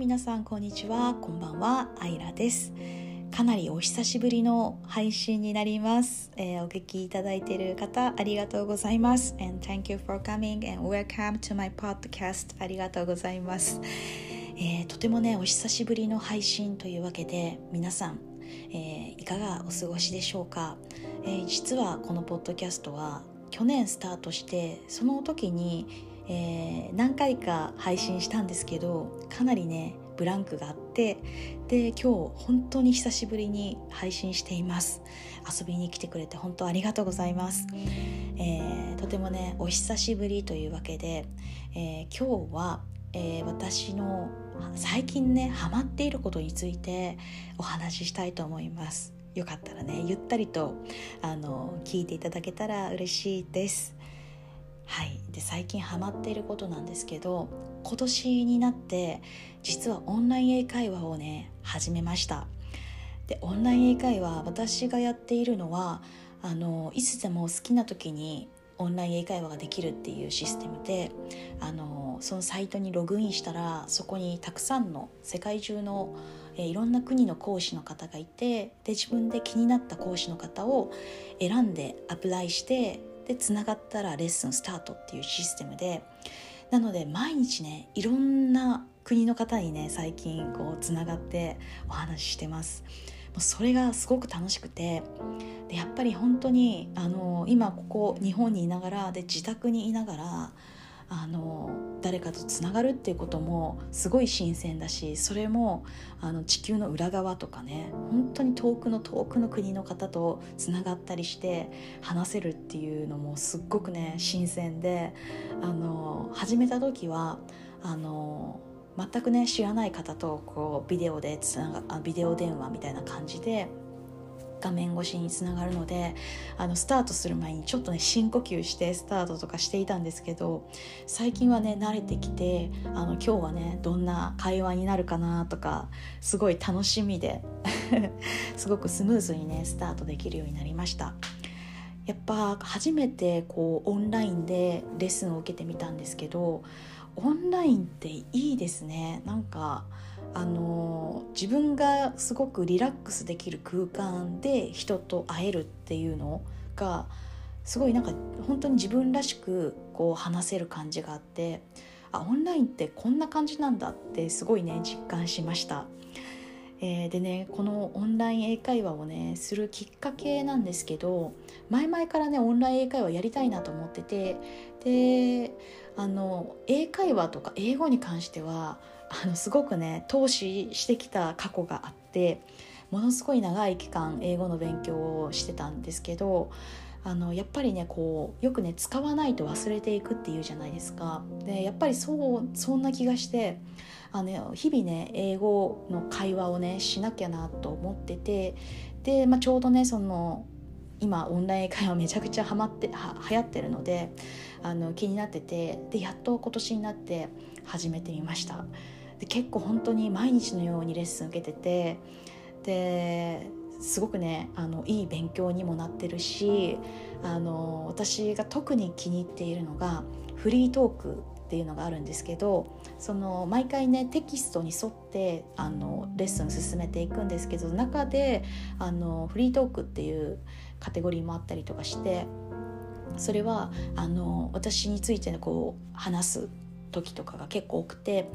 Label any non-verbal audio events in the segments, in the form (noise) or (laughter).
皆さんこんにちは。こんばんは。アイラです。かなりお久しぶりの配信になります、えー、お聞きいただいている方ありがとうございます。And thank you for coming and welcome to my podcast. ありがとうございます、えー、とてもねお久しぶりの配信というわけで皆さん、えー、いかがお過ごしでしょうか、え実はこのポッドキャストは去年スタートしてその時にえー、何回か配信したんですけどかなりねブランクがあってで今日本当に久しぶりに配信しています。遊びに来てくれて本当ありがとうございます、えー、とてもねお久しぶりというわけで、えー、今日は、え私の最近ねハマっていることについてお話ししたいと思います。よかったらねゆったりとあの聞いていただけたら嬉しいです。はい。で最近ハマっていることなんですけど今年になって実はオンライン英会話をね始めました。でオンライン英会話私がやっているのはあのいつでも好きな時にオンライン英会話ができるっていうシステムであのそのサイトにログインしたらそこにたくさんの世界中のえいろんな国の講師の方がいてで自分で気になった講師の方を選んでアプライしてでつながったらレッスンスタートっていうシステムでなので毎日ねいろんな国の方にね最近こうつながってお話ししてます。もうそれがすごく楽しくてでやっぱり本当にあの今ここ日本にいながらで自宅にいながらあの誰かとつながるっていうこともすごい新鮮だしそれもあの地球の裏側とかね本当に遠くの遠くの国の方とつながったりして話せるっていうのもすっごくね新鮮であの始めた時はあの全くね知らない方とこうビデオでつながビデオ電話みたいな感じで画面越しにつながるのであのスタートする前にちょっとね深呼吸してスタートとかしていたんですけど最近はね慣れてきてあの今日はねどんな会話になるかなとかすごい楽しみで (laughs) すごくスムーズにねスタートできるようになりました。やっぱ初めてこうオンラインでレッスンを受けてみたんですけどオンラインっていいですねなんかあの自分がすごくリラックスできる空間で人と会えるっていうのがすごいなんか本当に自分らしくこう話せる感じがあってあオンラインってこんな感じなんだってすごいね実感しました。えー、でねこのオンライン英会話をねするきっかけなんですけど前々からねオンライン英会話やりたいなと思っててであの英会話とか英語に関してはあのすごくね投資してきた過去があってものすごい長い期間英語の勉強をしてたんですけどあのやっぱりねこうよくね使わないと忘れていくっていうじゃないですか。でやっぱりそうそんな気がしてあの日々ね英語の会話をねしなきゃなと思っててで、まあ、ちょうどねその今オンライン会話 (laughs) めちゃくちゃハマっては流行ってるのであの気になっててでやっと今年になって始めてみました。で結構本当に毎日のようにレッスン受けててですごくねあのいい勉強にもなってるしあの私が特に気に入っているのがフリートークっていうのがあるんですけどその毎回ねテキストに沿ってあのレッスン進めていくんですけど中であのフリートークっていうカテゴリーもあったりとかしてそれはあの私についてこう話す時とかが結構多くて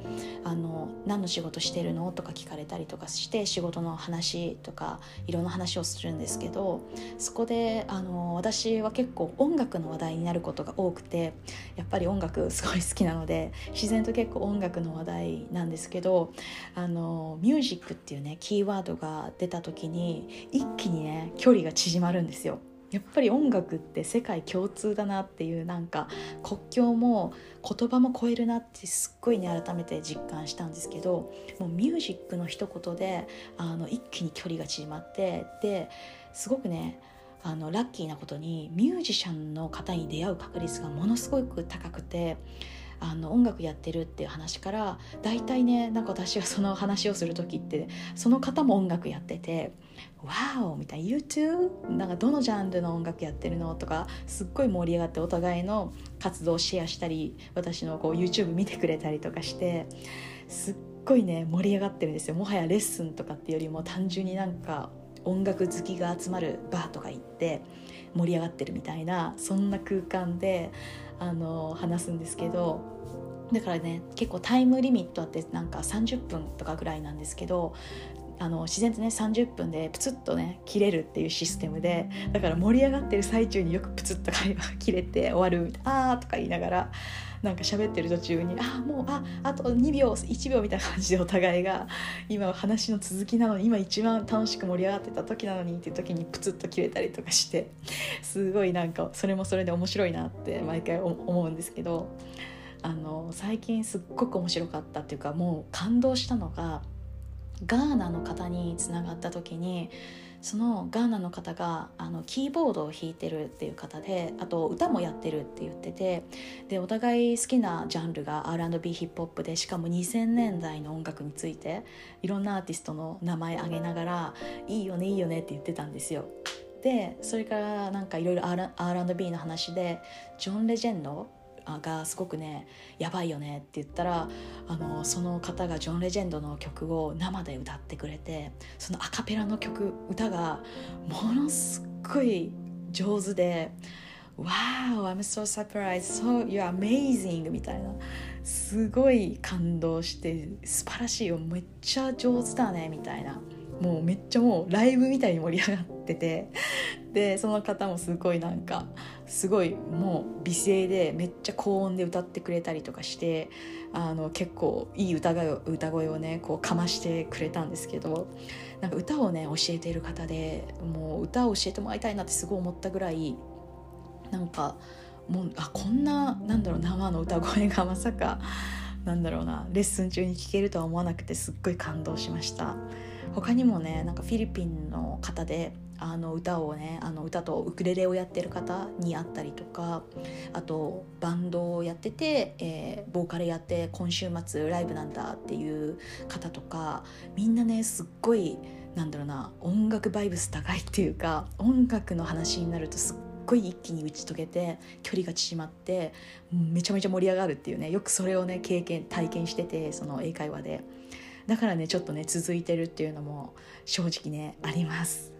あの何の仕事してるの？とか聞かれたりとかして仕事の話とかいろんな話をするんですけどそこであの私は結構音楽の話題になることが多くてやっぱり音楽すごい好きなので自然と結構音楽の話題なんですけどあのミュージックっていうねキーワードが出た時に一気にね距離が縮まるんですよ。やっぱり音楽って世界共通だなっていうなんか国境も言葉も超えるなってすっごいね改めて実感したんですけどもうミュージックの一言であの一気に距離が縮まってですごくねあのラッキーなことにミュージシャンの方に出会う確率がものすごく高くてあの音楽やってるっていう話から大体ねなんか私がその話をする時ってその方も音楽やってて「Wow!」みたいな「You too?」なんかどのジャンルの音楽やってるの？とかすっごい盛り上がってお互いの活動をシェアしたり私のこう YouTube 見てくれたりとかしてすっごいね盛り上がってるんですよもはやレッスンとかっていうよりも単純になんか音楽好きが集まるバーとか行って盛り上がってるみたいなそんな空間であの話すんですけどだからね結構タイムリミットあってなんか30分とかぐらいなんですけどあの自然とね30分でプツッとね切れるっていうシステムでだから盛り上がってる最中によくプツッと会話 (laughs) 切れて終わるみたいな「あー」とか言いながらなんか喋ってる途中に「あもうああと2秒1秒」みたいな感じでお互いが今話の続きなのに今一番楽しく盛り上がってた時なのにっていう時にプツッと切れたりとかしてすごいなんかそれもそれで面白いなって毎回思うんですけどあの最近すっごく面白かったっていうかもう感動したのがガーナの方につながった時にそのガーナの方があのキーボードを弾いてるっていう方であと歌もやってるって言っててでお互い好きなジャンルが R&B ヒップホップでしかも2000年代の音楽についていろんなアーティストの名前挙げながら「いいよねいいよね」って言ってたんですよ。でそれからなんかいろいろ R&B の話でジョン・レジェンドがすごくねやばいよねって言ったらあのその方がジョン・レジェンドの曲を生で歌ってくれてそのアカペラの曲歌がものすっごい上手で「Wow I'm so surprised so you're amazing」みたいなすごい感動して素晴らしいよめっちゃ上手だねみたいな。もうめっちゃもうライブみたいに盛り上がっててでその方もすごいなんかすごいもう美声でめっちゃ高音で歌ってくれたりとかしてあの結構いい歌声をねこうかましてくれたんですけどなんか歌をね教えている方でもう歌を教えてもらいたいなってすごい思ったぐらいなんかもうあこんななんだろう生の歌声がまさかなんだろうなレッスン中に聴けるとは思わなくてすっごい感動しました。他にもねなんかフィリピンの方であの歌をねあの歌とウクレレをやってる方に会ったりとかあとバンドをやってて、えー、ボーカルやって今週末ライブなんだっていう方とかみんなねすっごいなんだろうな音楽バイブス高いっていうか音楽の話になるとすっごい一気に打ち解けて距離が縮まってめちゃめちゃ盛り上がるっていうねよくそれをね経験体験しててその英会話でだからねちょっとね続いてるっていうのも正直ねあります。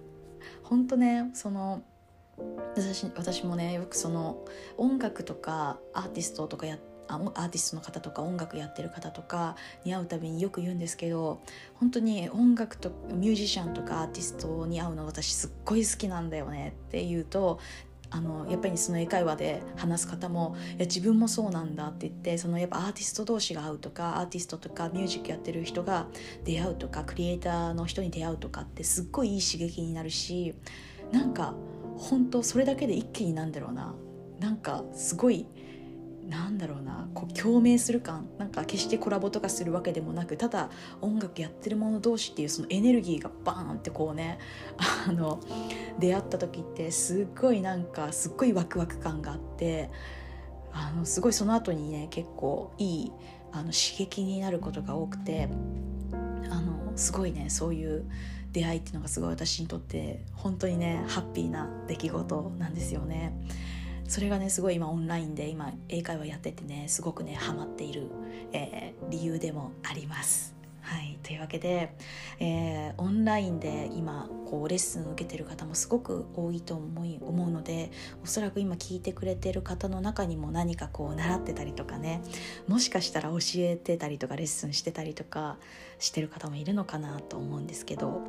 本当ねその私私もねよくその音楽とかアーティストとかやアーティストの方とか音楽やってる方とかに会うたびによく言うんですけど本当に音楽とミュージシャンとかアーティストに会うの私すっごい好きなんだよねって言うとあのやっぱりその英会話で話す方も「いや自分もそうなんだ」って言ってそのやっぱアーティスト同士が会うとかアーティストとかミュージックやってる人が出会うとかクリエイターの人に出会うとかってすっごいいい刺激になるしなんか本当それだけで一気になんだろうな。なんかすごいなんだろうなこう共鳴する感なんか決してコラボとかするわけでもなくただ音楽やってる者同士っていうそのエネルギーがバーンってこうねあの出会った時ってすっごいなんかすっごいワクワク感があってあのすごいその後にね結構いいあの刺激になることが多くてあのすごいねそういう出会いっていうのがすごい私にとって本当にねハッピーな出来事なんですよね。それがねすごい今オンラインで今英会話やっててねすごくねハマっている、えー、理由でもあります。はい、というわけで、えー、オンラインで今こうレッスンを受けてる方もすごく多いと思い思うのでおそらく今聞いてくれてる方の中にも何かこう習ってたりとかねもしかしたら教えてたりとかレッスンしてたりとかしてる方もいるのかなと思うんですけど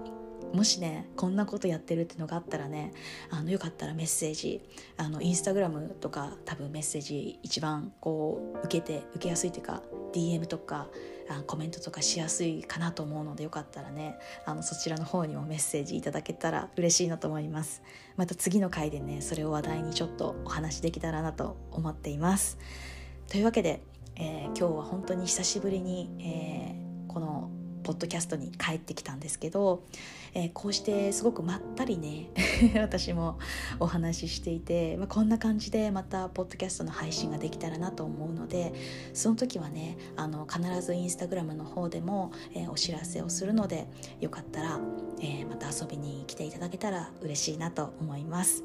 もしねこんなことやってるっていうのがあったらねあのよかったらメッセージあのインスタグラムとか多分メッセージ一番こう受けて受けやすいっていうか DM とかあコメントとかしやすいかなと思うのでよかったらねあのそちらの方にもメッセージいただけたら嬉しいなと思います。また次の回でねそれを話題にちょっとお話できたらなと思っています。というわけで、えー、今日は本当に久しぶりに、えー、このポッドキャストに帰ってきたんですけど、えー、こうしてすごくまったりね (laughs) 私もお話ししていて、まあ、こんな感じでまたポッドキャストの配信ができたらなと思うのでその時はねあの必ずインスタグラムの方でも、えー、お知らせをするのでよかったら、えー、また遊びに来ていただけたら嬉しいなと思います。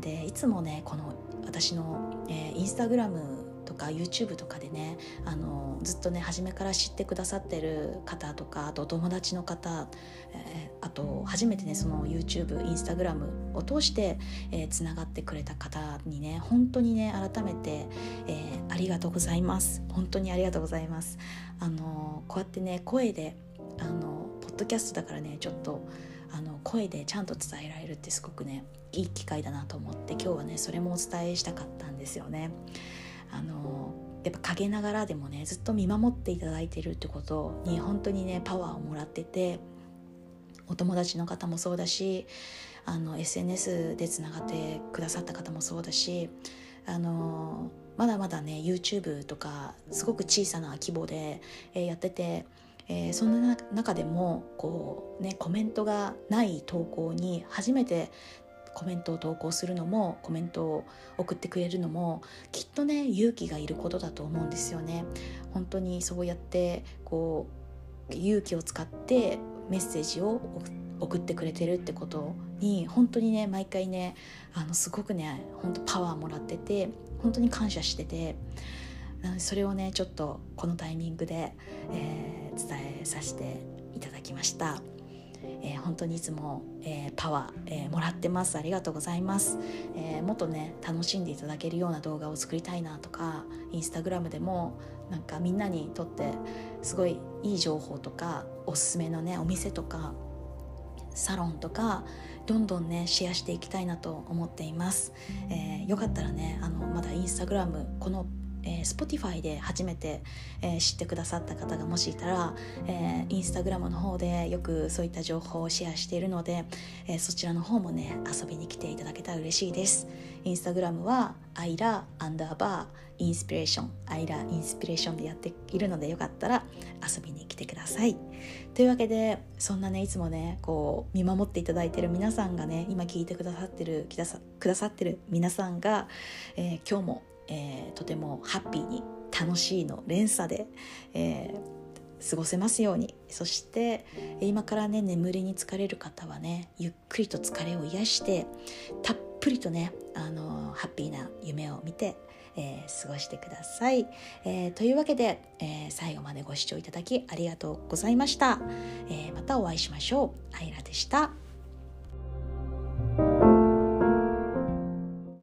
でいつもねこの私の、えー、インスタグラムとか YouTube とかでねあのずっとね初めから知ってくださってる方とかあとお友達の方、えー、あと初めてねその YouTube インスタグラムを通してつな、えー、がってくれた方にね本当にね改めて、えー、ありがとうございます。本当にありがとうございます。あのこうやってね声であのポッドキャストだからねちょっとあの声でちゃんと伝えられるってすごくねいい機会だなと思って今日はねそれもお伝えしたかったんですよね。あのやっぱ陰ながらでもねずっと見守っていただいてるってことに本当にねパワーをもらっててお友達の方もそうだしあの SNS でつながってくださった方もそうだしあのまだまだね YouTube とかすごく小さな規模で、えー、やっててえー、そんな中でもこう、ね、コメントがない投稿に初めてコメントを投稿するのもコメントを送ってくれるのもきっとね勇気がいることだと思うんですよね。本当にそうやってこう勇気を使ってメッセージを送ってくれてるってことに本当にね毎回ねあのすごくね本当パワーもらってて本当に感謝しててそれをねちょっとこのタイミングで、えー、伝えさせていただきました。えー、本当にいつも、えー、パワー、え、もらってます。ありがとうございます、えもっとね楽しんでいただけるような動画を作りたいなとかインスタグラムでもなんかみんなにとってすごいいい情報とかおすすめのねお店とかサロンとかどんどんねシェアしていきたいなと思っています、えよかったらねあのまだインスタグラムこのえー、Spotify で初めて、えー、知ってくださった方がもしいたら、えー、インスタグラムの方でよくそういった情報をシェアしているので、えー、そちらの方もね遊びに来ていただけたら嬉しいです。インスタグラムはアイラアンダーバーインスピレーションアイラインスピレーションでやっているのでよかったら遊びに来てください。というわけでそんなねいつもねこう見守っていただいてる皆さんがね今聞いてくださってるくださってる皆さんが、えー、今日もえー、とてもハッピーに楽しいの連鎖で、えー、過ごせますように。そして今からね眠りに疲れる方はねゆっくりと疲れを癒してたっぷりとねあのハッピーな夢を見て、えー、過ごしてください、え、というわけで、え、最後までご視聴いただきありがとうございました、えまたお会いしましょう。アイラでした。